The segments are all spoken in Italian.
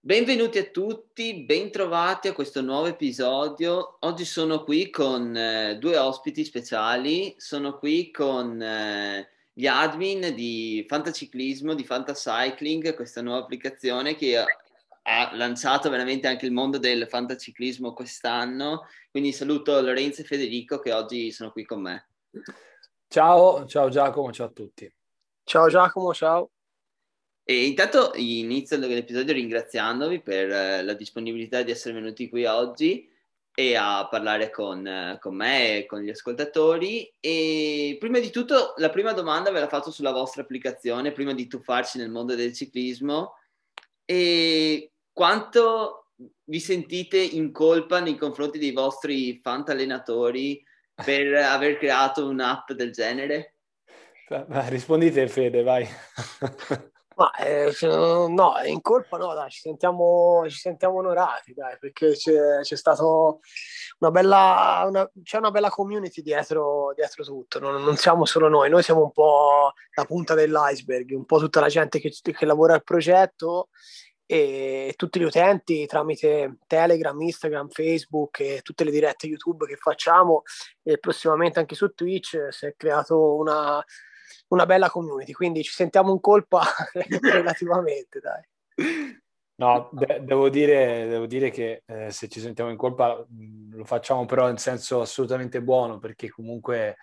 Benvenuti a tutti, bentrovati a questo nuovo episodio. Oggi sono qui con eh, due ospiti speciali, sono qui con eh, gli admin di Fantaciclismo, di Fantacycling, questa nuova applicazione che ha lanciato veramente anche il mondo del fantaciclismo quest'anno. Quindi saluto Lorenzo e Federico che oggi sono qui con me. Ciao, ciao Giacomo, ciao a tutti. Ciao Giacomo, ciao. E intanto inizio l'episodio ringraziandovi per eh, la disponibilità di essere venuti qui oggi e a parlare con, con, me e con gli ascoltatori. E prima di tutto, la prima domanda ve la faccio sulla vostra applicazione, prima di tuffarci nel mondo del ciclismo. E quanto vi sentite in colpa nei confronti dei vostri fantallenatori per aver creato un'app del genere? Rispondi te, Fede, vai. Ma eh, no, in colpa no, dai, ci sentiamo, ci sentiamo onorati, dai, perché c'è, c'è stata una bella, una, c'è una bella community dietro, dietro tutto, non, non, siamo solo noi, noi siamo un po' la punta dell'iceberg, un po' tutta la gente che, che lavora al progetto e tutti gli utenti tramite Telegram, Instagram, Facebook e tutte le dirette YouTube che facciamo e prossimamente anche su Twitch si è creato una una bella community, quindi ci sentiamo in colpa relativamente, dai. No, de- devo, dire, devo, dire, che eh, se ci sentiamo in colpa mh, lo facciamo però in senso assolutamente buono perché comunque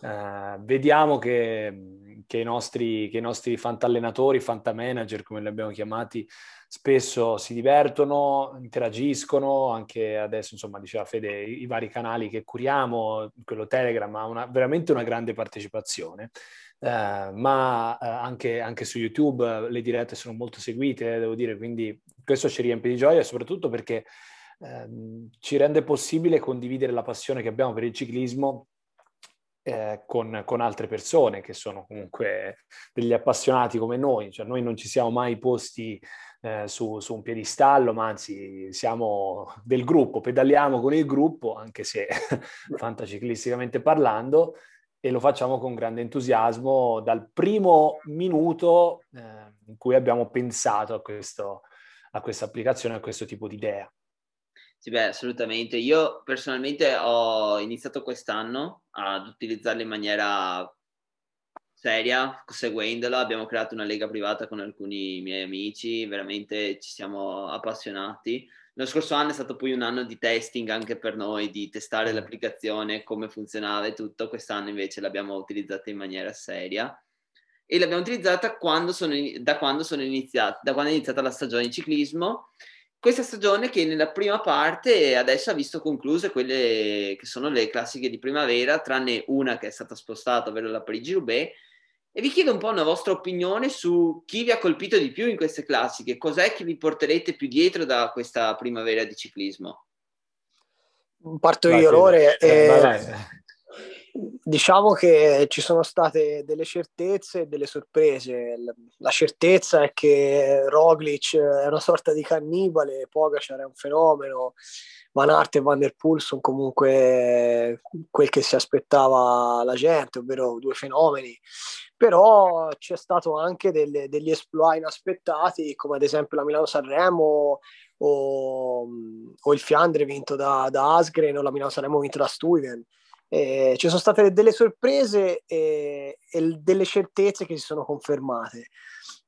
eh, vediamo che, che, i nostri, che i nostri fantallenatori, fantamanager come li abbiamo chiamati, spesso si divertono, interagiscono, anche adesso insomma diceva Fede, i, i vari canali che curiamo, quello Telegram ha una, veramente una grande partecipazione eh, ma eh, anche, anche, su YouTube le dirette sono molto seguite, devo dire, quindi questo ci riempie di gioia, soprattutto perché ehm, ci rende possibile condividere la passione che abbiamo per il ciclismo eh, con, con, altre persone che sono comunque degli appassionati come noi, cioè noi non ci siamo mai posti eh, su, su, un piedistallo, ma anzi siamo del gruppo, pedaliamo con il gruppo, anche se fantaciclisticamente parlando, e lo facciamo con grande entusiasmo dal primo minuto eh, in cui abbiamo pensato a, questo, a questa applicazione, a questo tipo di idea. Sì, beh, assolutamente. Io personalmente ho iniziato quest'anno ad utilizzarla in maniera seria, seguendola. Abbiamo creato una lega privata con alcuni miei amici, veramente ci siamo appassionati. Lo scorso anno è stato poi un anno di testing anche per noi, di testare l'applicazione, come funzionava e tutto. Quest'anno invece l'abbiamo utilizzata in maniera seria e l'abbiamo utilizzata quando sono, da, quando sono iniziata, da quando è iniziata la stagione di ciclismo. Questa stagione che nella prima parte adesso ha visto concluse quelle che sono le classiche di primavera, tranne una che è stata spostata, ovvero la Parigi-Roubaix, e vi chiedo un po' una vostra opinione su chi vi ha colpito di più in queste classiche, cos'è che vi porterete più dietro da questa primavera di ciclismo? Parto vai, io, Lore. Eh, diciamo che ci sono state delle certezze e delle sorprese. La certezza è che Roglic è una sorta di cannibale, Pogacar è un fenomeno, Van Aert e Van der Poel sono comunque quel che si aspettava la gente, ovvero due fenomeni. Però c'è stato anche delle, degli esploit inaspettati, come ad esempio la Milano-Sanremo o, o, il Fiandre vinto da, da Asgren o la Milano-Sanremo vinto da Stuyven. Ci sono state delle sorprese e, e, delle certezze che si sono confermate.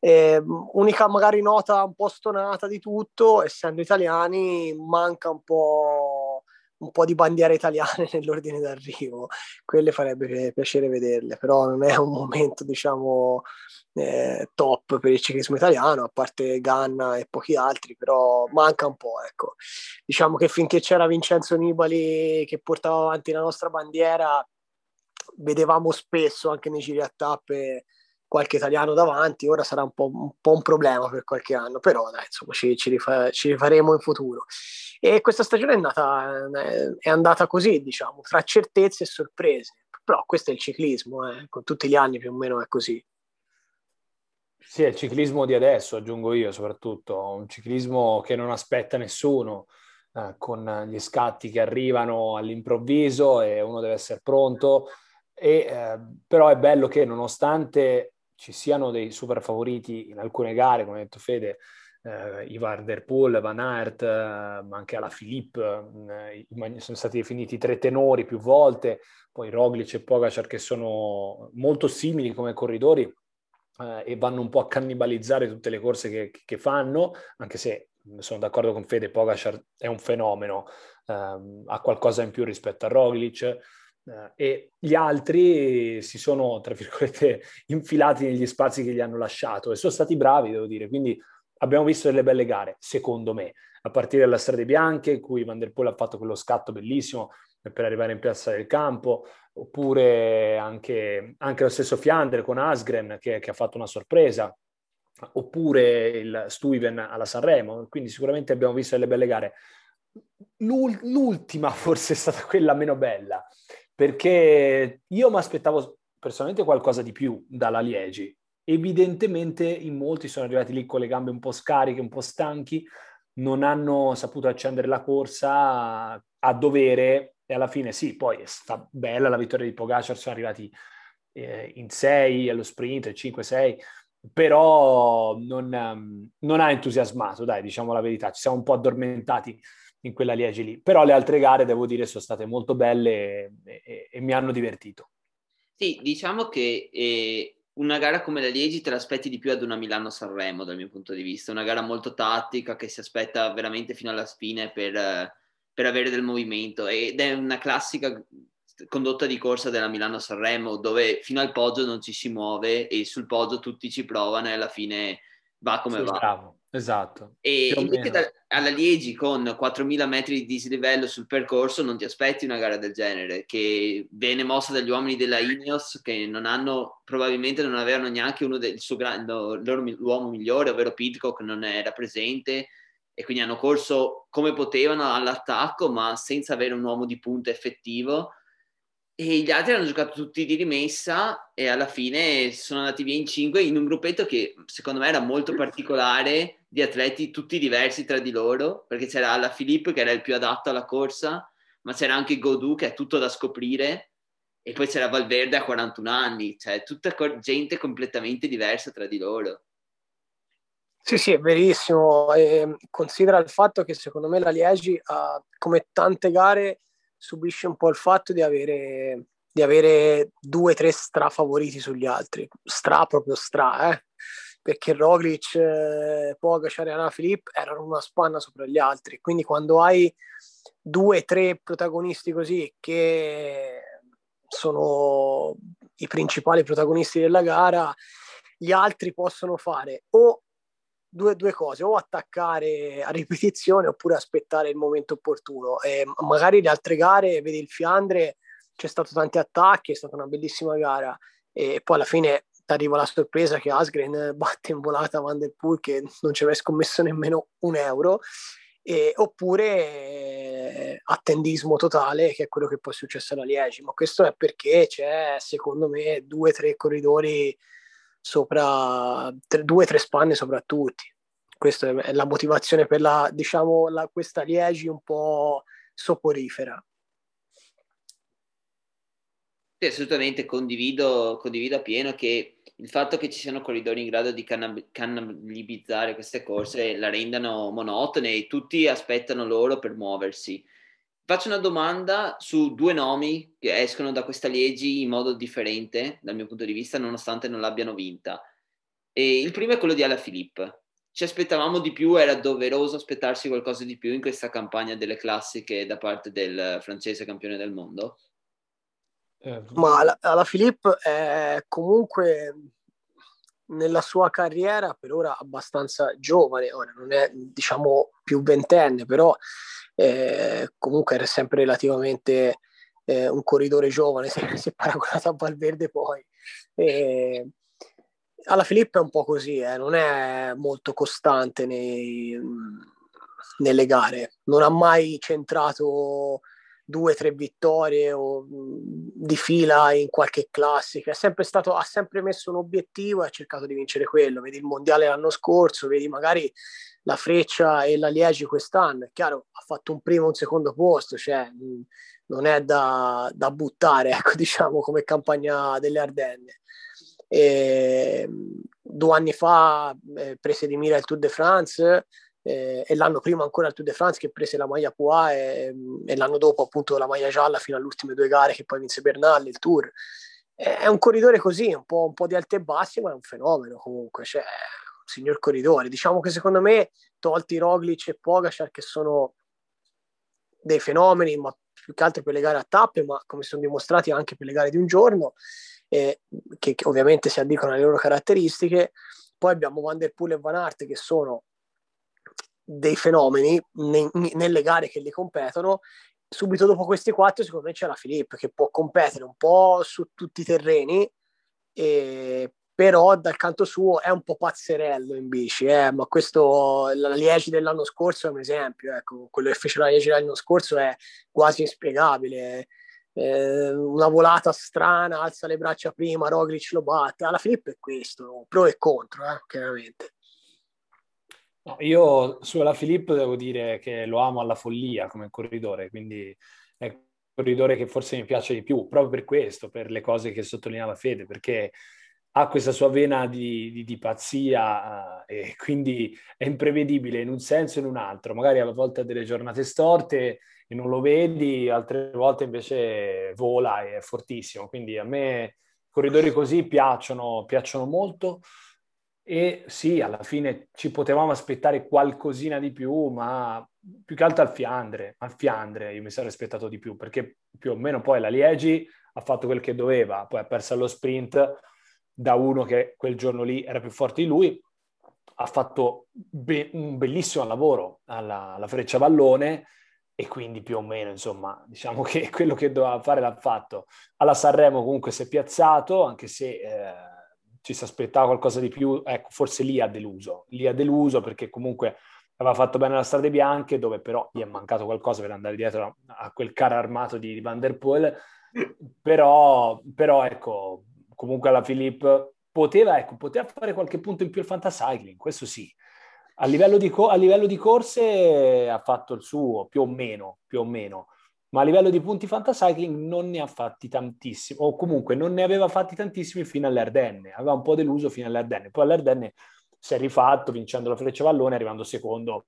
Eh, unica magari nota un po' stonata di tutto, essendo italiani, manca un po', un po' di bandiere italiane nell'ordine d'arrivo. Quelle farebbe piacere vederle, però non è un momento, diciamo, eh, top per il ciclismo italiano, a parte Ganna e pochi altri, però manca un po', ecco. Diciamo che finché c'era Vincenzo Nibali che portava avanti la nostra bandiera, vedevamo spesso anche nei giri a tappe qualche italiano davanti, ora sarà un po', un, po un problema per qualche anno, però dai, insomma ci, ci, rifa, ci, rifaremo in futuro. E questa stagione è andata, è andata così, diciamo, tra certezze e sorprese, però questo è il ciclismo, eh, con tutti gli anni più o meno è così. Sì, è il ciclismo di adesso, aggiungo io soprattutto, un ciclismo che non aspetta nessuno, eh, con gli scatti che arrivano all'improvviso e uno deve essere pronto. E, eh, però è bello che nonostante ci siano dei super favoriti in alcune gare, come ha detto Fede, eh, Ivar Der Poel, Van Aert, eh, ma anche alla Philippe, eh, sono stati definiti tre tenori più volte, poi Roglic e Pogacar che sono molto simili come corridori eh, e vanno un po' a cannibalizzare tutte le corse che, che fanno, anche se sono d'accordo con Fede, Pogacar è un fenomeno, ehm, ha qualcosa in più rispetto a Roglic e gli altri si sono, tra virgolette, infilati negli spazi che gli hanno lasciato e sono stati bravi, devo dire, quindi abbiamo visto delle belle gare, secondo me, a partire dalle Strade Bianche, in cui Van der Poel ha fatto quello scatto bellissimo per arrivare in piazza del campo, oppure anche, anche lo stesso Fiandre con Asgren che, che, ha fatto una sorpresa, oppure il Stuyven alla Sanremo, quindi sicuramente abbiamo visto delle belle gare. L'ultima forse è stata quella meno bella, perché io mi aspettavo personalmente qualcosa di più dalla Liegi. Evidentemente in molti sono arrivati lì con le gambe un po' scariche, un po' stanchi, non hanno saputo accendere la corsa a dovere e alla fine sì, poi è stata bella la vittoria di Pogacar, sono arrivati eh, in 6 allo sprint, 5-6, però non, um, non, ha entusiasmato, dai, diciamo la verità, ci siamo un po' addormentati in quella Liegi lì, però le altre gare, devo dire, sono state molto belle e, e, e mi hanno divertito. Sì, diciamo che eh, una gara come la Liegi te l'aspetti di più ad una Milano-Sanremo dal mio punto di vista, una gara molto tattica che si aspetta veramente fino alla fine per, per avere del movimento. Ed è una classica condotta di corsa della Milano-Sanremo dove fino al poggio non ci si muove e sul poggio tutti ci provano e alla fine va come sì, va. Bravo, esatto. E invece da, alla Liegi con 4.000 metri di dislivello sul percorso non ti aspetti una gara del genere che viene mossa dagli uomini della Ineos che non hanno, probabilmente non avevano neanche uno del suo grande, l'uomo migliore, ovvero Pitcock non era presente e quindi hanno corso come potevano all'attacco ma senza avere un uomo di punta effettivo e gli altri hanno giocato tutti di rimessa e alla fine sono andati via in cinque in un gruppetto che secondo me era molto particolare di atleti tutti diversi tra di loro perché c'era la Filippo che era il più adatto alla corsa ma c'era anche Godou che è tutto da scoprire e poi c'era Valverde a 41 anni cioè tutta gente completamente diversa tra di loro sì, sì, è verissimo. E considera il fatto che secondo me la Liegi, ha, come tante gare, subisce un po' il fatto di avere, di avere due o tre stra favoriti sugli altri. Stra proprio stra, eh? perché Roglic, eh, Pogacar e Filippo erano una spanna sopra gli altri. Quindi quando hai due o tre protagonisti così che sono i principali protagonisti della gara, gli altri possono fare o due, due, cose, o attaccare a ripetizione oppure aspettare il momento opportuno. E magari le altre gare, vedi il Fiandre, c'è stato tanti attacchi, è stata una bellissima gara. E poi alla fine ti arriva la sorpresa che Asgren batte in volata Van der Poel che non ci aveva scommesso nemmeno un euro. E, oppure attendismo totale che è quello che poi è successo alla Liegi ma questo è perché c'è secondo me due o tre corridori sopra tre, due o tre spanne sopra tutti. Questa è la motivazione per la, diciamo, la, questa Liegi un po' soporifera. Sì, assolutamente condivido, condivido appieno che il fatto che ci siano corridori in grado di cannibalizzare queste corse la rendano monotone e tutti aspettano loro per muoversi faccio una domanda su due nomi che escono da questa Liegi in modo differente dal mio punto di vista, nonostante non l'abbiano vinta. E il primo è quello di Ala Philippe. Ci aspettavamo di più, era doveroso aspettarsi qualcosa di più in questa campagna delle classiche da parte del francese campione del mondo? Eh, Ma alla, alla Philippe è comunque nella sua carriera per ora abbastanza giovane, ora non è diciamo più ventenne, però eh, comunque era sempre relativamente eh, un corridore giovane se, se paragonato a Valverde poi. E, alla Filippa è un po' così, eh, non è molto costante nei, nelle gare, non ha mai centrato due o tre vittorie o, di fila in qualche classica. Sempre stato, ha sempre messo un obiettivo e ha cercato di vincere quello. Vedi il mondiale l'anno scorso, vedi magari la Freccia e la Liegi quest'anno. È chiaro, ha fatto un primo e un secondo posto, cioè non è da, da buttare, ecco, diciamo, come campagna delle Ardenne. E, due anni fa eh, prese di mira il Tour de France eh, e l'anno prima ancora il Tour de France che prese la maglia Poa e, e, l'anno dopo appunto la maglia gialla fino alle ultime due gare che poi vinse Bernal il Tour. È un corridore così, un po', un po', di alti e bassi, ma è un fenomeno comunque, cioè signor corridore. Diciamo che secondo me, tolti Roglic e Pogacar, che sono dei fenomeni, ma più che altro per le gare a tappe, ma come sono dimostrati anche per le gare di un giorno, eh, che, che, ovviamente si addicono alle loro caratteristiche. Poi abbiamo Van Der Poel e Van Aert che sono dei fenomeni ne, nelle gare che li competono. Subito dopo questi quattro, secondo me c'è la Filippo che può competere un po' su tutti i terreni, e, però dal canto suo è un po' pazzerello in bici, eh, ma questo, la Liegi dell'anno scorso è un esempio, ecco, quello che fece la Liegi l'anno scorso è quasi inspiegabile, eh, una volata strana, alza le braccia prima, Roglic lo batte, alla Filippo è questo, pro e contro, eh, chiaramente. No, io sulla Filippo devo dire che lo amo alla follia come corridore, quindi è il corridore che forse mi piace di più, proprio per questo, per le cose che sottolineava Fede, perché ha questa sua vena di, di, di pazzia uh, e quindi è imprevedibile in un senso e in un altro. Magari a volte ha delle giornate storte e non lo vedi, altre volte invece vola e è fortissimo. Quindi a me corridori così piacciono, piacciono molto. E sì, alla fine ci potevamo aspettare qualcosina di più, ma più che altro al Fiandre, al Fiandre io mi sarei aspettato di più, perché più o meno poi la Liegi ha fatto quel che doveva, poi ha perso allo sprint da uno che quel giorno lì era più forte di lui, ha fatto be- un bellissimo lavoro alla, alla Freccia Vallone e quindi più o meno, insomma, diciamo che quello che doveva fare l'ha fatto. Alla Sanremo comunque si è piazzato, anche se... Eh, ci si aspettava qualcosa di più, ecco, forse lì ha deluso, lì ha deluso perché comunque aveva fatto bene la strade bianche, dove però gli è mancato qualcosa per andare dietro a, quel carro armato di, Van der Poel, però, però ecco, comunque alla Filippo poteva, ecco, poteva fare qualche punto in più il fantasycling, questo sì. A livello, di, a livello di corse ha fatto il suo, più o meno, più o meno ma a livello di punti fantasycling non ne ha fatti tantissimi, o comunque non ne aveva fatti tantissimi fino alle Ardenne, aveva un po' deluso fino alle Ardenne, poi alle Ardenne si è rifatto vincendo la Freccia Vallone, arrivando secondo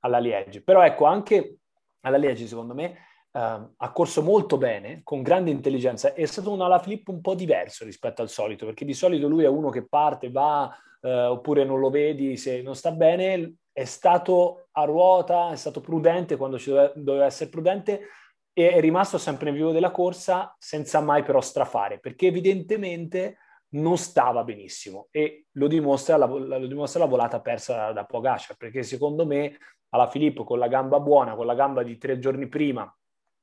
alla Liegi. Però ecco, anche alla Liegi, secondo me, eh, ha corso molto bene, con grande intelligenza, è stato un Alaphilippe un po' diverso rispetto al solito, perché di solito lui è uno che parte, va, eh, oppure non lo vedi se non sta bene, è stato a ruota, è stato prudente quando ci doveva essere prudente, e è rimasto sempre in vivo della corsa senza mai però strafare, perché evidentemente non stava benissimo e lo dimostra la, lo dimostra la volata persa da Pogacar, perché secondo me alla Filippo con la gamba buona, con la gamba di tre giorni prima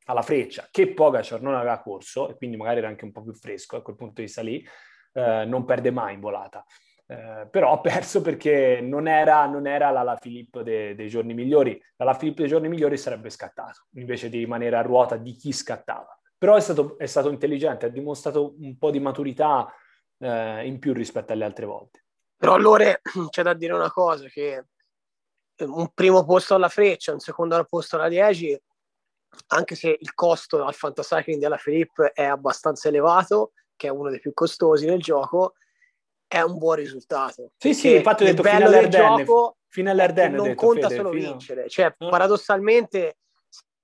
alla freccia, che Pogacar non aveva corso e quindi magari era anche un po' più fresco a quel punto di salì, eh, non perde mai in volata. Eh, però ha perso perché non era, non era la, la Filippo de, dei giorni migliori. La, la Filippo dei giorni migliori sarebbe scattato, invece di rimanere a ruota di chi scattava. Però è stato, è stato intelligente, ha dimostrato un po' di maturità eh, in più rispetto alle altre volte. Però allora c'è da dire una cosa, che un primo posto alla Freccia, un secondo posto alla 10, anche se il costo al fantasycling della Filippo è abbastanza elevato, che è uno dei più costosi nel gioco, è un buon risultato. Sì, sì, infatti ho detto fino all'Ardenne, fino all'Ardenne non detto, conta Fede, solo fino... vincere. Cioè, no? paradossalmente,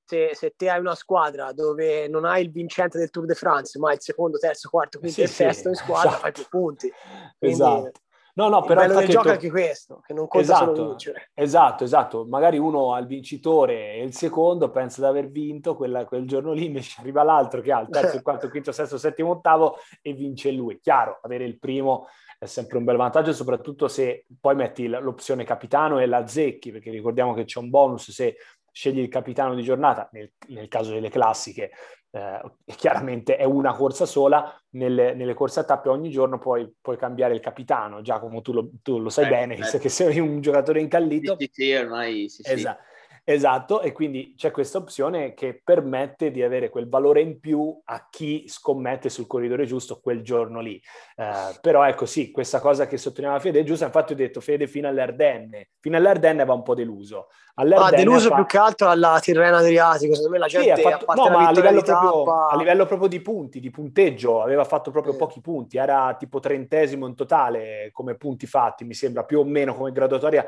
se, se, te hai una squadra dove non hai il vincente del Tour de France, ma il secondo, terzo, quarto, quinto sì, e sesto in squadra, esatto. fai più punti. Quindi, esatto. No, no, però il bello del gioco è anche questo, che non conta esatto, solo vincere. Esatto, esatto. Magari uno ha il vincitore e il secondo pensa di aver vinto quella, quel giorno lì, invece arriva l'altro che ha il terzo, il quarto, il quinto, il sesto, il settimo, ottavo e vince lui. Chiaro, avere il primo è sempre un bel vantaggio, soprattutto se poi metti l'opzione capitano e la zecchi, perché ricordiamo che c'è un bonus se scegli il capitano di giornata, nel, nel caso delle classiche, eh, chiaramente è una corsa sola, nelle, nelle, corse a tappe ogni giorno puoi, puoi cambiare il capitano, Giacomo tu lo, tu lo sai eh, bene, eh. che sei un giocatore incallito. Sì, sì, ormai sì, esatto. Esatto, e quindi c'è questa opzione che permette di avere quel valore in più a chi scommette sul corridore giusto quel giorno lì. Eh, però ecco sì, questa cosa che sottolineava Fede è giusta, infatti ho detto Fede fino alle Ardenne, fino alle Ardenne va un po' deluso. Ah, deluso fa... più che altro alla Tirrena Adriatico, secondo me la gente sì, ha fatto, no, ma a livello, proprio, a livello, proprio, di punti, di punteggio, aveva fatto proprio eh. pochi punti, era tipo trentesimo in totale come punti fatti, mi sembra più o meno come graduatoria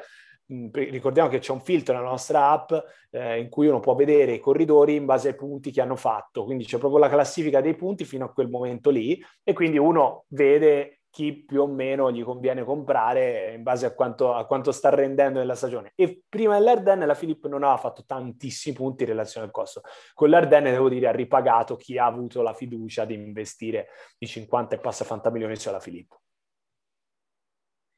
ricordiamo che c'è un filtro nella nostra app eh, in cui uno può vedere i corridori in base ai punti che hanno fatto, quindi c'è proprio la classifica dei punti fino a quel momento lì e quindi uno vede chi più o meno gli conviene comprare in base a quanto, a quanto sta rendendo nella stagione. E prima dell'Ardenne la Filippo non aveva fatto tantissimi punti in relazione al costo. Con l'Ardenne devo dire ha ripagato chi ha avuto la fiducia di investire i 50 e passa fantamilioni sulla Filippo.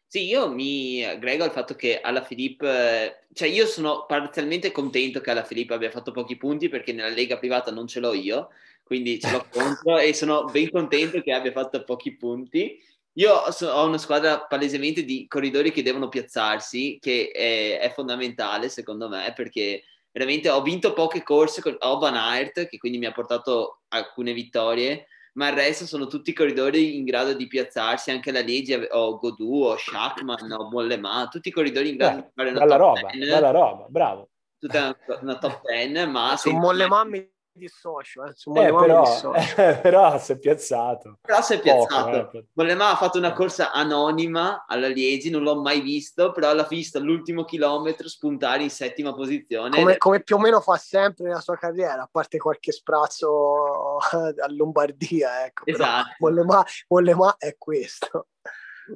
Sì, io mi aggrego al fatto che alla Filippo, cioè io sono parzialmente contento che alla Filippo abbia fatto pochi punti perché nella lega privata non ce l'ho io, quindi ce l'ho contro e sono ben contento che abbia fatto pochi punti. Io ho una squadra palesemente di corridori che devono piazzarsi, che è, è fondamentale secondo me perché veramente ho vinto poche corse, con, ho Van Aert che quindi mi ha portato alcune vittorie, ma il resto sono tutti corridori in grado di piazzarsi, anche la Legge o Godù o Shackman o Mollema, tutti corridori in grado Beh, di fare una bella top roba, 10. Bella roba, bravo. Tutta una, una top 10, ma... Su Mollema mi dissocio, eh. Su eh, però, eh, però si è piazzato. Però si è piazzato. Poco, eh. Mollema ha fatto una corsa anonima alla Liegi, non l'ho mai visto, però l'ha visto all'ultimo chilometro spuntare in settima posizione. Come, come, più o meno fa sempre nella sua carriera, a parte qualche sprazzo a Lombardia, ecco. Esatto. Mollema, Mollema è questo.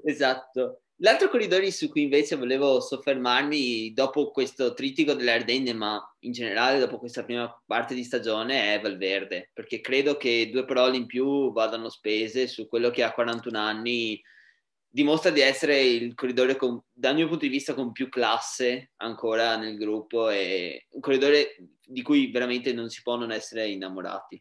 Esatto. L'altro corridore su cui invece volevo soffermarmi dopo questo trittico delle Ardenne, ma in generale dopo questa prima parte di stagione, è Valverde, perché credo che due parole in più vadano spese su quello che a 41 anni dimostra di essere il corridore con, dal mio punto di vista con più classe ancora nel gruppo e un corridore di cui veramente non si può non essere innamorati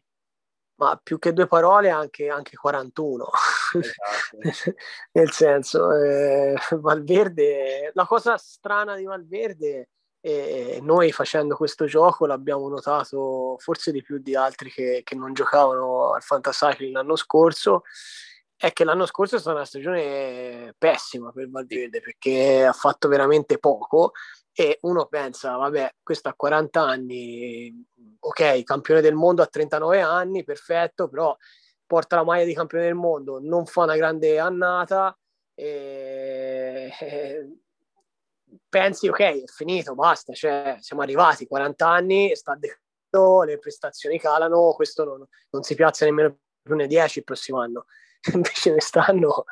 ma più che due parole anche, anche 41. Esatto. Nel senso, eh, Valverde, la cosa strana di Valverde, eh, noi facendo questo gioco l'abbiamo notato forse di più di altri che, che non giocavano al Fantasycling l'anno scorso, è che l'anno scorso è stata una stagione pessima per Valverde perché ha fatto veramente poco e uno pensa, vabbè, questo ha 40 anni, ok, campione del mondo a 39 anni, perfetto, però porta la maglia di campione del mondo, non fa una grande annata, e, pensi, ok, è finito, basta, cioè, siamo arrivati, 40 anni, sta decadendo, le prestazioni calano, questo non, non si piazza nemmeno più nei 10 il prossimo anno. Invece quest'anno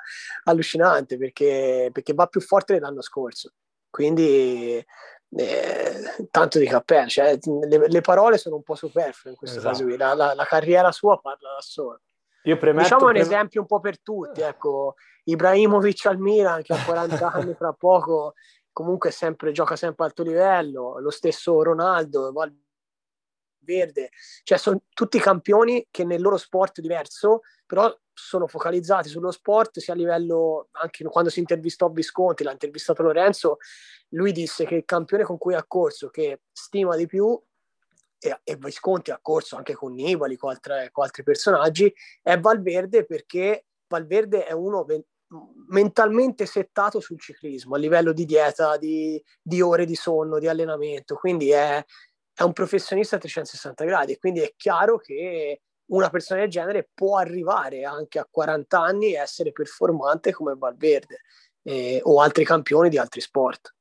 allucinante perché, perché va più forte dell'anno scorso. Quindi eh, tanto di cappello, cioè, le, le, parole sono un po' superflue in questo esatto. caso qui, la, la, la, carriera sua parla da sola. Io premetto, diciamo un esempio un po' per tutti, ecco, Ibrahimovic al Milan che ha 40 anni fra poco, comunque sempre, gioca sempre a alto livello, lo stesso Ronaldo, Verde, cioè sono tutti campioni che nel loro sport diverso, però sono focalizzati sullo sport sia a livello, anche quando si intervistò Visconti, l'ha intervistato Lorenzo, lui disse che il campione con cui ha corso, che stima di più, e, e Visconti ha corso anche con Nibali, con, altre, con altri personaggi, è Valverde perché Valverde è uno mentalmente settato sul ciclismo a livello di dieta, di, di ore di sonno, di allenamento, quindi è, è un professionista a 360 gradi e quindi è chiaro che una persona del genere può arrivare anche a 40 anni e essere performante come Valverde eh, o altri campioni di altri sport.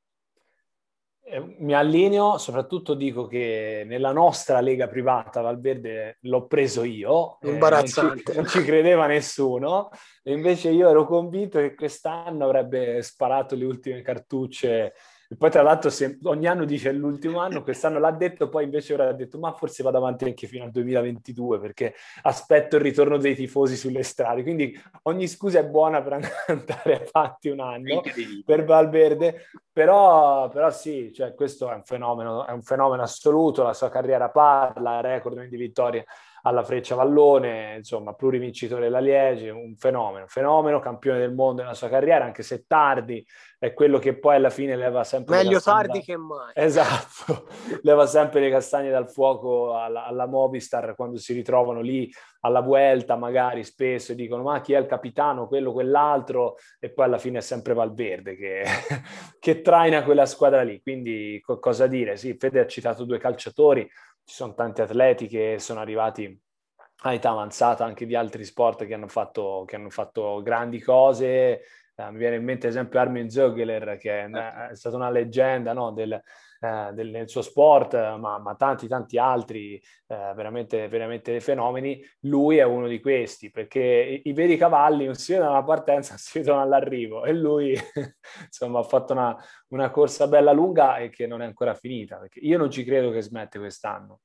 Eh, mi allineo, soprattutto dico che nella nostra lega privata Valverde l'ho preso io, imbarazzante, eh, non, ci, non, ci, credeva nessuno, e invece io ero convinto che quest'anno avrebbe sparato le ultime cartucce e poi tra l'altro se, ogni anno dice l'ultimo anno, quest'anno l'ha detto, poi invece ora ha detto ma forse vado avanti anche fino al 2022 perché aspetto il ritorno dei tifosi sulle strade. Quindi ogni scusa è buona per andare avanti un anno per Valverde, però, però sì, cioè, questo è un, fenomeno, è un fenomeno assoluto, la sua carriera parla, record di vittorie alla Freccia Vallone, insomma, plurivincitore della Liege, un fenomeno, fenomeno, campione del mondo nella sua carriera, anche se tardi, è quello che poi alla fine leva sempre... Meglio tardi che mai. Esatto, leva sempre le castagne dal fuoco alla, alla Movistar quando si ritrovano lì alla Vuelta magari spesso e dicono ma chi è il capitano, quello, quell'altro e poi alla fine è sempre Valverde che, che traina quella squadra lì. Quindi cosa dire? Sì, Fede ha citato due calciatori, ci sono tanti atleti che sono arrivati a età avanzata anche di altri sport che hanno fatto, che hanno fatto grandi cose. Uh, mi viene in mente ad esempio Armin Zögler, che è, certo. è stata una leggenda no, del, uh, del, del, suo sport, ma, ma, tanti tanti altri uh, veramente, veramente fenomeni. Lui è uno di questi, perché i, i veri cavalli non si vedono alla partenza, si vedono all'arrivo e lui insomma ha fatto una, una corsa bella lunga e che non è ancora finita, perché io non ci credo che smette quest'anno.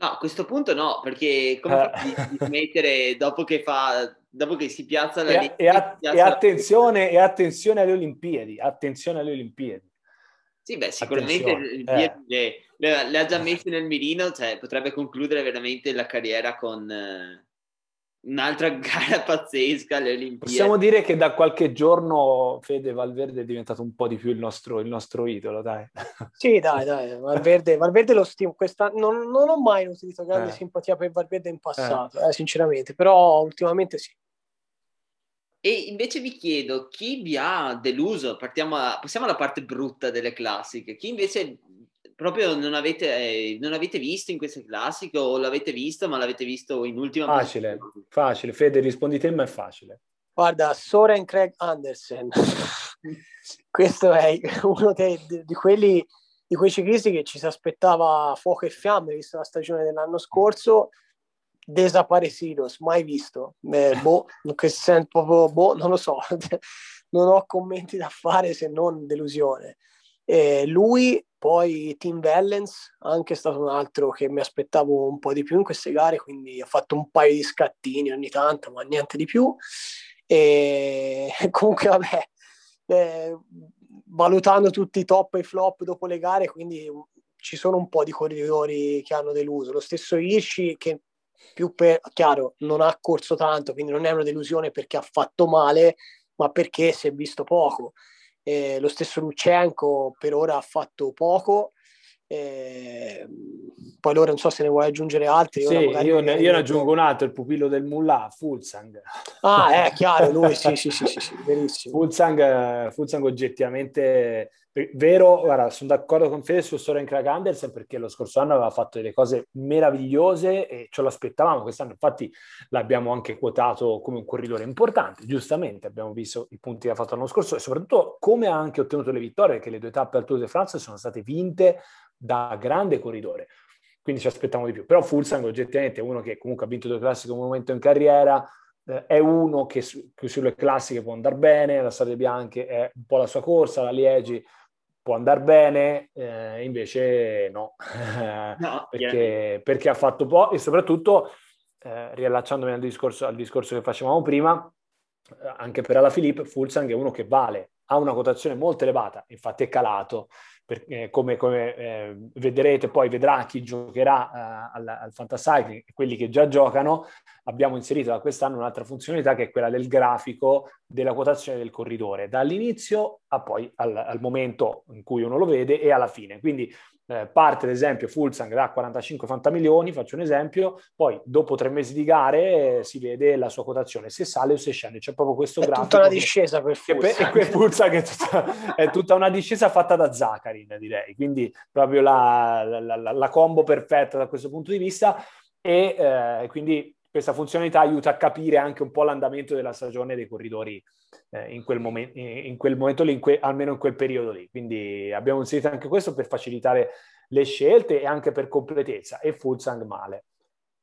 No, a questo punto no, perché come fa di, smettere dopo che, fa, dopo che si piazza la e, e, a, e, attenzione, la... e attenzione alle Olimpiadi, attenzione alle Olimpiadi. Sì, beh, sicuramente eh. le, le, le, ha già messe nel mirino, cioè potrebbe concludere veramente la carriera con, eh, un'altra gara pazzesca alle Olimpiadi. Possiamo dire che da qualche giorno Fede Valverde è diventato un po' di più il nostro, il nostro idolo, dai. Sì, dai, dai, Valverde, Valverde lo stimo, questa, non, non, ho mai nutrito grande eh. simpatia per Valverde in passato, eh. Eh, sinceramente, però ultimamente sì. E invece vi chiedo, chi vi ha deluso? Partiamo a, passiamo alla parte brutta delle classiche. Chi invece proprio non avete, eh, non avete, visto in queste classiche o l'avete visto ma l'avete visto in ultima Facile, posizione. facile. Fede, rispondi te ma è facile. Guarda, Soren Craig Andersen. Questo è uno dei, di, quelli, di quei ciclisti che ci si aspettava fuoco e fiamme, visto la stagione dell'anno scorso. Desaparecidos, mai visto. Eh, boh, proprio, boh, non lo so. non ho commenti da fare se non delusione. Eh, lui poi Tim Vellens, anche stato un altro che mi aspettavo un po' di più in queste gare, quindi ha fatto un paio di scattini ogni tanto, ma niente di più. E comunque, vabbè, eh, valutando tutti i top e i flop dopo le gare, quindi ci sono un po' di corridori che hanno deluso. Lo stesso Hirschi che più per, chiaro, non ha corso tanto, quindi non è una delusione perché ha fatto male, ma perché si è visto poco. Eh, lo stesso Luccenko per ora ha fatto poco. Eh, poi allora non so se ne vuoi aggiungere altri. Sì, io, ne, io ne aggiungo un altro, il pupillo del Mullah, Fulsang. Ah, è chiaro, lui sì, sì, sì, sì, sì verissimo. Fulsang, Fulsang oggettivamente Vero, guarda, sono d'accordo con Fede su Soren Krag Andersen perché lo scorso anno aveva fatto delle cose meravigliose e ce lo aspettavamo quest'anno, infatti l'abbiamo anche quotato come un corridore importante, giustamente abbiamo visto i punti che ha fatto l'anno scorso e soprattutto come ha anche ottenuto le vittorie, che le due tappe al Tour de France sono state vinte da grande corridore, quindi ci aspettavamo di più, però Fulsang oggettivamente è uno che comunque ha vinto due classiche un momento in carriera, eh, è uno che, su, che, sulle classiche può andare bene, la Strade Bianche è un po' la sua corsa, la Liegi può andare bene, eh, invece no, no perché, perché, ha fatto po' e soprattutto, eh, riallacciandomi al discorso, al discorso che facevamo prima, eh, anche per Ala Filippo, Fulsang è uno che vale, ha una quotazione molto elevata, infatti è calato, per, eh, come, come eh, vedrete poi vedrà chi giocherà eh, al, al Fantasycling, quelli che già giocano, abbiamo inserito da quest'anno un'altra funzionalità che è quella del grafico della quotazione del corridore, dall'inizio a poi al, al momento in cui uno lo vede e alla fine. Quindi eh, parte ad esempio Fulsang da 45 fantamilioni, faccio un esempio, poi dopo tre mesi di gare eh, si vede la sua quotazione, se sale o se scende, c'è proprio questo è grafico. È tutta una discesa per Fulsang. Per, Fulsang è, tutta, è tutta una discesa fatta da Zaccarin direi, quindi proprio la, la, la, la, combo perfetta da questo punto di vista e eh, quindi questa funzionalità aiuta a capire anche un po' l'andamento della stagione dei corridori eh, in, quel momen- in, quel momento lì, in que- almeno in quel periodo lì. Quindi abbiamo inserito anche questo per facilitare le scelte e anche per completezza e Fulsang male.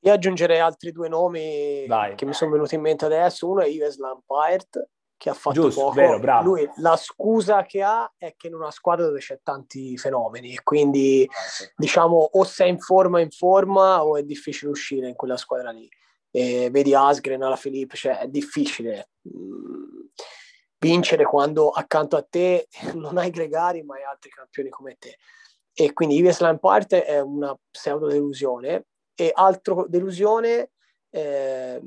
Io aggiungerei altri due nomi Dai. che mi sono venuti in mente adesso. Uno è Ives Lampard, che ha fatto Giusto, poco. Vero, bravo. Lui, la scusa che ha è che in una squadra dove c'è tanti fenomeni e quindi diciamo o sei in forma in forma o è difficile uscire in quella squadra lì. E vedi Asgren, alla Filippo, cioè è difficile mm, vincere quando accanto a te non hai Gregari ma hai altri campioni come te. E quindi Ives Lampard è una pseudo delusione E altro delusione, eh,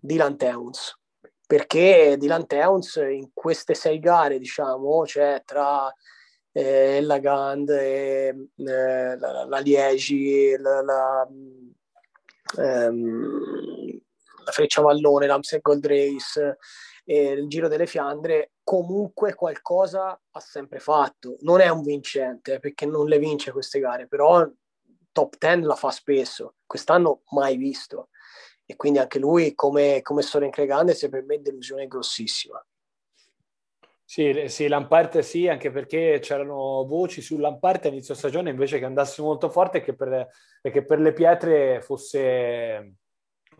Dylan Towns, perché Dylan Towns in queste sei gare, diciamo, cioè tra eh, la Gand, eh, la, la Liegi, la, la, ehm, la Freccia Vallone, l'Amstel Gold Race, eh, il Giro delle Fiandre, comunque qualcosa ha sempre fatto. Non è un vincente perché non le vince queste gare, però top 10 la fa spesso. Quest'anno mai visto. E quindi anche lui, come, come Soren Cregandes, per me è delusione grossissima. Sì, sì, Lamparte sì, anche perché c'erano voci su Lamparte a inizio stagione invece che andasse molto forte e che per, che per le pietre fosse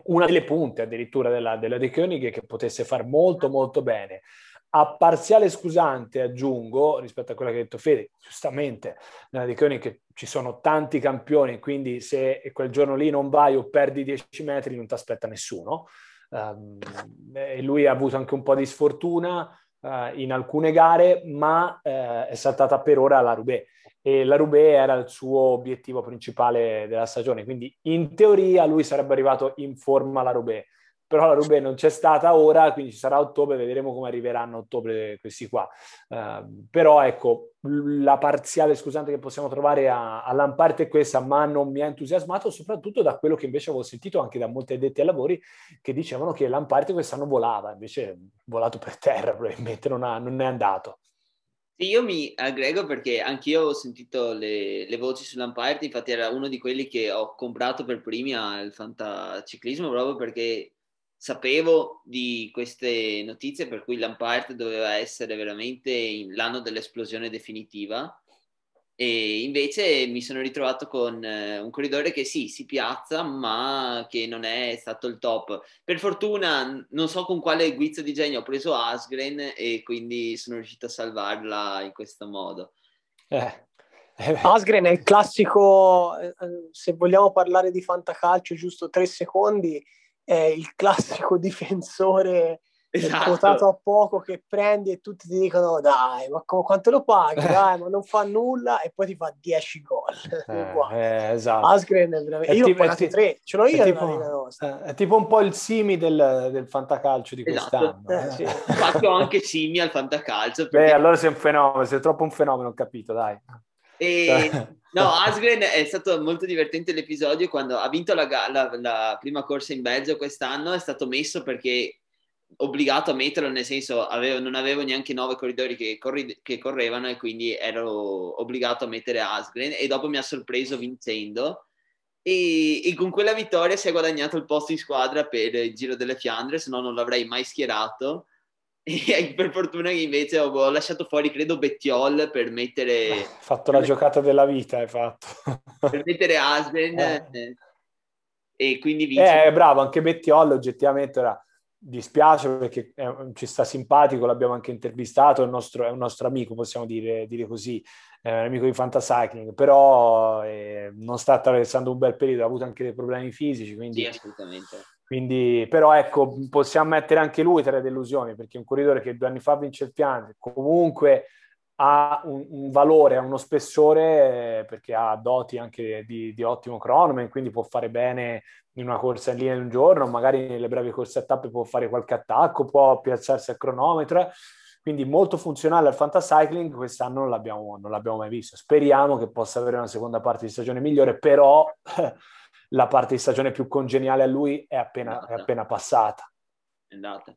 una delle punte addirittura della, della De Koenig che potesse far molto molto bene. A parziale scusante aggiungo, rispetto a quello che ha detto Fede, giustamente nella De Koenig ci sono tanti campioni, quindi se quel giorno lì non vai o perdi 10 metri non ti aspetta nessuno. Um, e lui ha avuto anche un po' di sfortuna, uh, in alcune gare, ma uh, è saltata per ora la Roubaix. E la Roubaix era il suo obiettivo principale della stagione, quindi in teoria lui sarebbe arrivato in forma alla Roubaix, però la Roubaix non c'è stata ora, quindi ci sarà ottobre, vedremo come arriveranno a ottobre questi qua. Uh, però ecco, la parziale scusante che possiamo trovare a, a Lamparte è questa, ma non mi ha entusiasmato, soprattutto da quello che invece avevo sentito anche da molti addetti ai lavori che dicevano che Lamparte quest'anno volava, invece volato per terra, probabilmente non, ha, non è andato. Sì, io mi aggrego perché anch'io ho sentito le, le voci sull'Umpire, infatti era uno di quelli che ho comprato per primi al fantaciclismo proprio perché sapevo di queste notizie per cui l'Umpire doveva essere veramente l'anno dell'esplosione definitiva e invece mi sono ritrovato con eh, un corridore che sì, si piazza, ma che non è stato il top. Per fortuna, non so con quale guizzo di genio ho preso Asgren e quindi sono riuscito a salvarla in questo modo. Eh. Asgren è il classico, eh, se vogliamo parlare di fantacalcio, giusto tre secondi, è il classico difensore esatto. quotato a poco che prendi e tutti ti dicono dai ma com- quanto lo paghi dai ma non fa nulla e poi ti fa 10 gol eh, eh, esatto. Asgren è veramente... io tipo, ho pagato 3 ce l'ho io è tipo, eh, è tipo un po' il simi del, del fantacalcio di esatto. quest'anno eh, sì. fatto anche simi al fantacalcio perché... beh allora sei un fenomeno sei troppo un fenomeno ho capito dai e, no, Asgren è stato molto divertente l'episodio quando ha vinto la, la, la, prima corsa in Belgio quest'anno, è stato messo perché obbligato a metterlo, nel senso avevo, non avevo neanche nove corridori che, corri, che, correvano e quindi ero obbligato a mettere Asgren e dopo mi ha sorpreso vincendo. E, e, con quella vittoria si è guadagnato il posto in squadra per il Giro delle Fiandre, se no non l'avrei mai schierato e per fortuna che invece ho, lasciato fuori credo Bettiol per mettere... Hai fatto la giocata della vita, hai fatto. per mettere Asgren eh. e quindi vince. Eh, bravo, anche Bettiol oggettivamente era dispiace perché è, ci sta simpatico, l'abbiamo anche intervistato, è un nostro, è un nostro amico, possiamo dire, dire, così, è un amico di Fantacycling, però eh, non sta attraversando un bel periodo, ha avuto anche dei problemi fisici, quindi... Sì, assolutamente. Quindi, però ecco, possiamo mettere anche lui tra le delusioni, perché è un corridore che due anni fa vince il piano, comunque ha un, un, valore, ha uno spessore, perché ha doti anche di, di ottimo cronometro, quindi può fare bene in una corsa in linea di un giorno, magari nelle brevi corse a tappe può fare qualche attacco, può piazzarsi al cronometro, quindi molto funzionale al fantacycling, quest'anno non l'abbiamo, non l'abbiamo mai visto. Speriamo che possa avere una seconda parte di stagione migliore, però la parte di stagione più congeniale a lui è appena, è appena passata. È andata.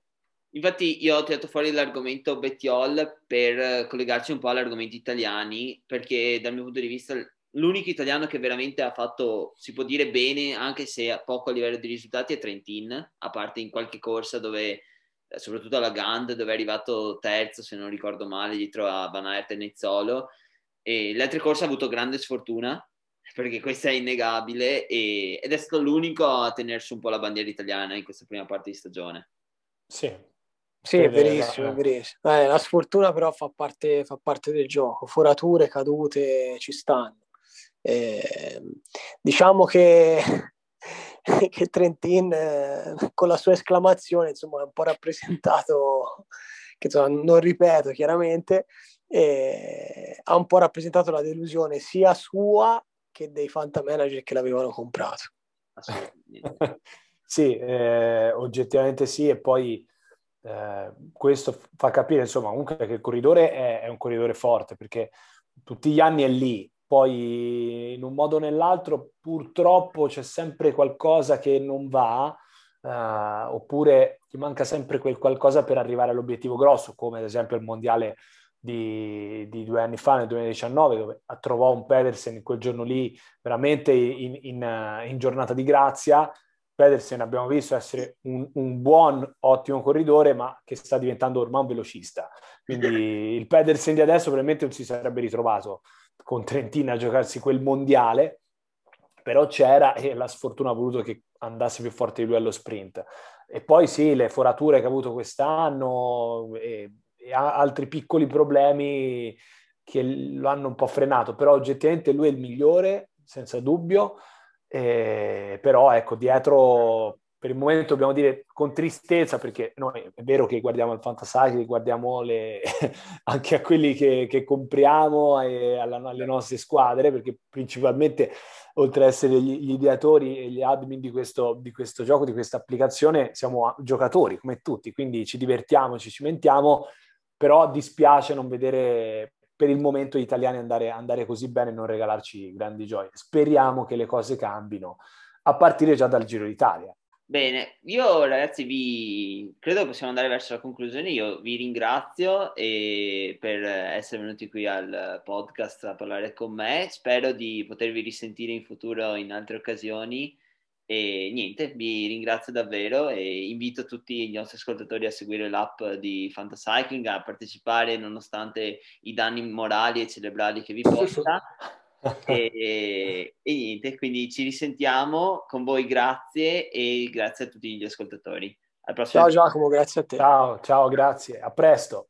Infatti io ho tirato fuori l'argomento Bettiol per collegarci un po' agli argomenti italiani, perché dal mio punto di vista l'unico italiano che veramente ha fatto, si può dire bene, anche se poco a livello di risultati, è Trentin, a parte in qualche corsa dove, eh, soprattutto alla Gand, dove è arrivato terzo, se non ricordo male, dietro a Van Aert e Nezzolo. E le altre corse ha avuto grande sfortuna, perché questa è innegabile, e, ed è stato l'unico a tenersi un po' la bandiera italiana in questa prima parte di stagione. Sì, sì, è verissimo, è verissimo. Eh, la sfortuna però fa parte, fa parte, del gioco, forature, cadute ci stanno. Eh, diciamo che, che Trentin eh, con la sua esclamazione insomma, è un po' rappresentato, che insomma, non ripeto chiaramente, eh, ha un po' rappresentato la delusione sia sua che dei fantamanager che l'avevano comprato. sì, eh, oggettivamente sì, e poi eh, questo fa capire, insomma, comunque che il corridore è, è, un corridore forte, perché tutti gli anni è lì, poi in un modo o nell'altro purtroppo c'è sempre qualcosa che non va, eh, oppure ti manca sempre quel qualcosa per arrivare all'obiettivo grosso, come ad esempio il mondiale di, di, due anni fa, nel 2019, dove trovò un Pedersen in quel giorno lì veramente in, in, in giornata di grazia. Pedersen abbiamo visto essere un, un, buon, ottimo corridore, ma che sta diventando ormai un velocista. Quindi il Pedersen di adesso probabilmente non si sarebbe ritrovato con Trentina a giocarsi quel mondiale, però c'era e la sfortuna ha voluto che andasse più forte di lui allo sprint. E poi sì, le forature che ha avuto quest'anno e, e altri piccoli problemi che lo hanno un po' frenato, però oggettivamente lui è il migliore, senza dubbio, eh, però ecco, dietro per il momento dobbiamo dire con tristezza, perché noi è vero che guardiamo il fantasy, guardiamo le, anche a quelli che, che compriamo e alla, alle nostre squadre, perché principalmente oltre ad essere gli, gli, ideatori e gli admin di questo, di questo gioco, di questa applicazione, siamo giocatori come tutti, quindi ci divertiamo, ci cimentiamo, però dispiace non vedere per il momento gli italiani andare, andare così bene e non regalarci grandi gioie. Speriamo che le cose cambino a partire già dal Giro d'Italia. Bene, io ragazzi vi credo possiamo andare verso la conclusione. Io vi ringrazio per essere venuti qui al podcast a parlare con me. Spero di potervi risentire in futuro in altre occasioni. E niente, vi ringrazio davvero e invito tutti i nostri ascoltatori a seguire l'app di Fantacycling, a partecipare nonostante i danni morali e cerebrali che vi porta. e, e, niente, quindi ci risentiamo con voi, grazie e grazie a tutti gli ascoltatori. ciao Giacomo, grazie a te. Ciao, ciao, grazie, a presto.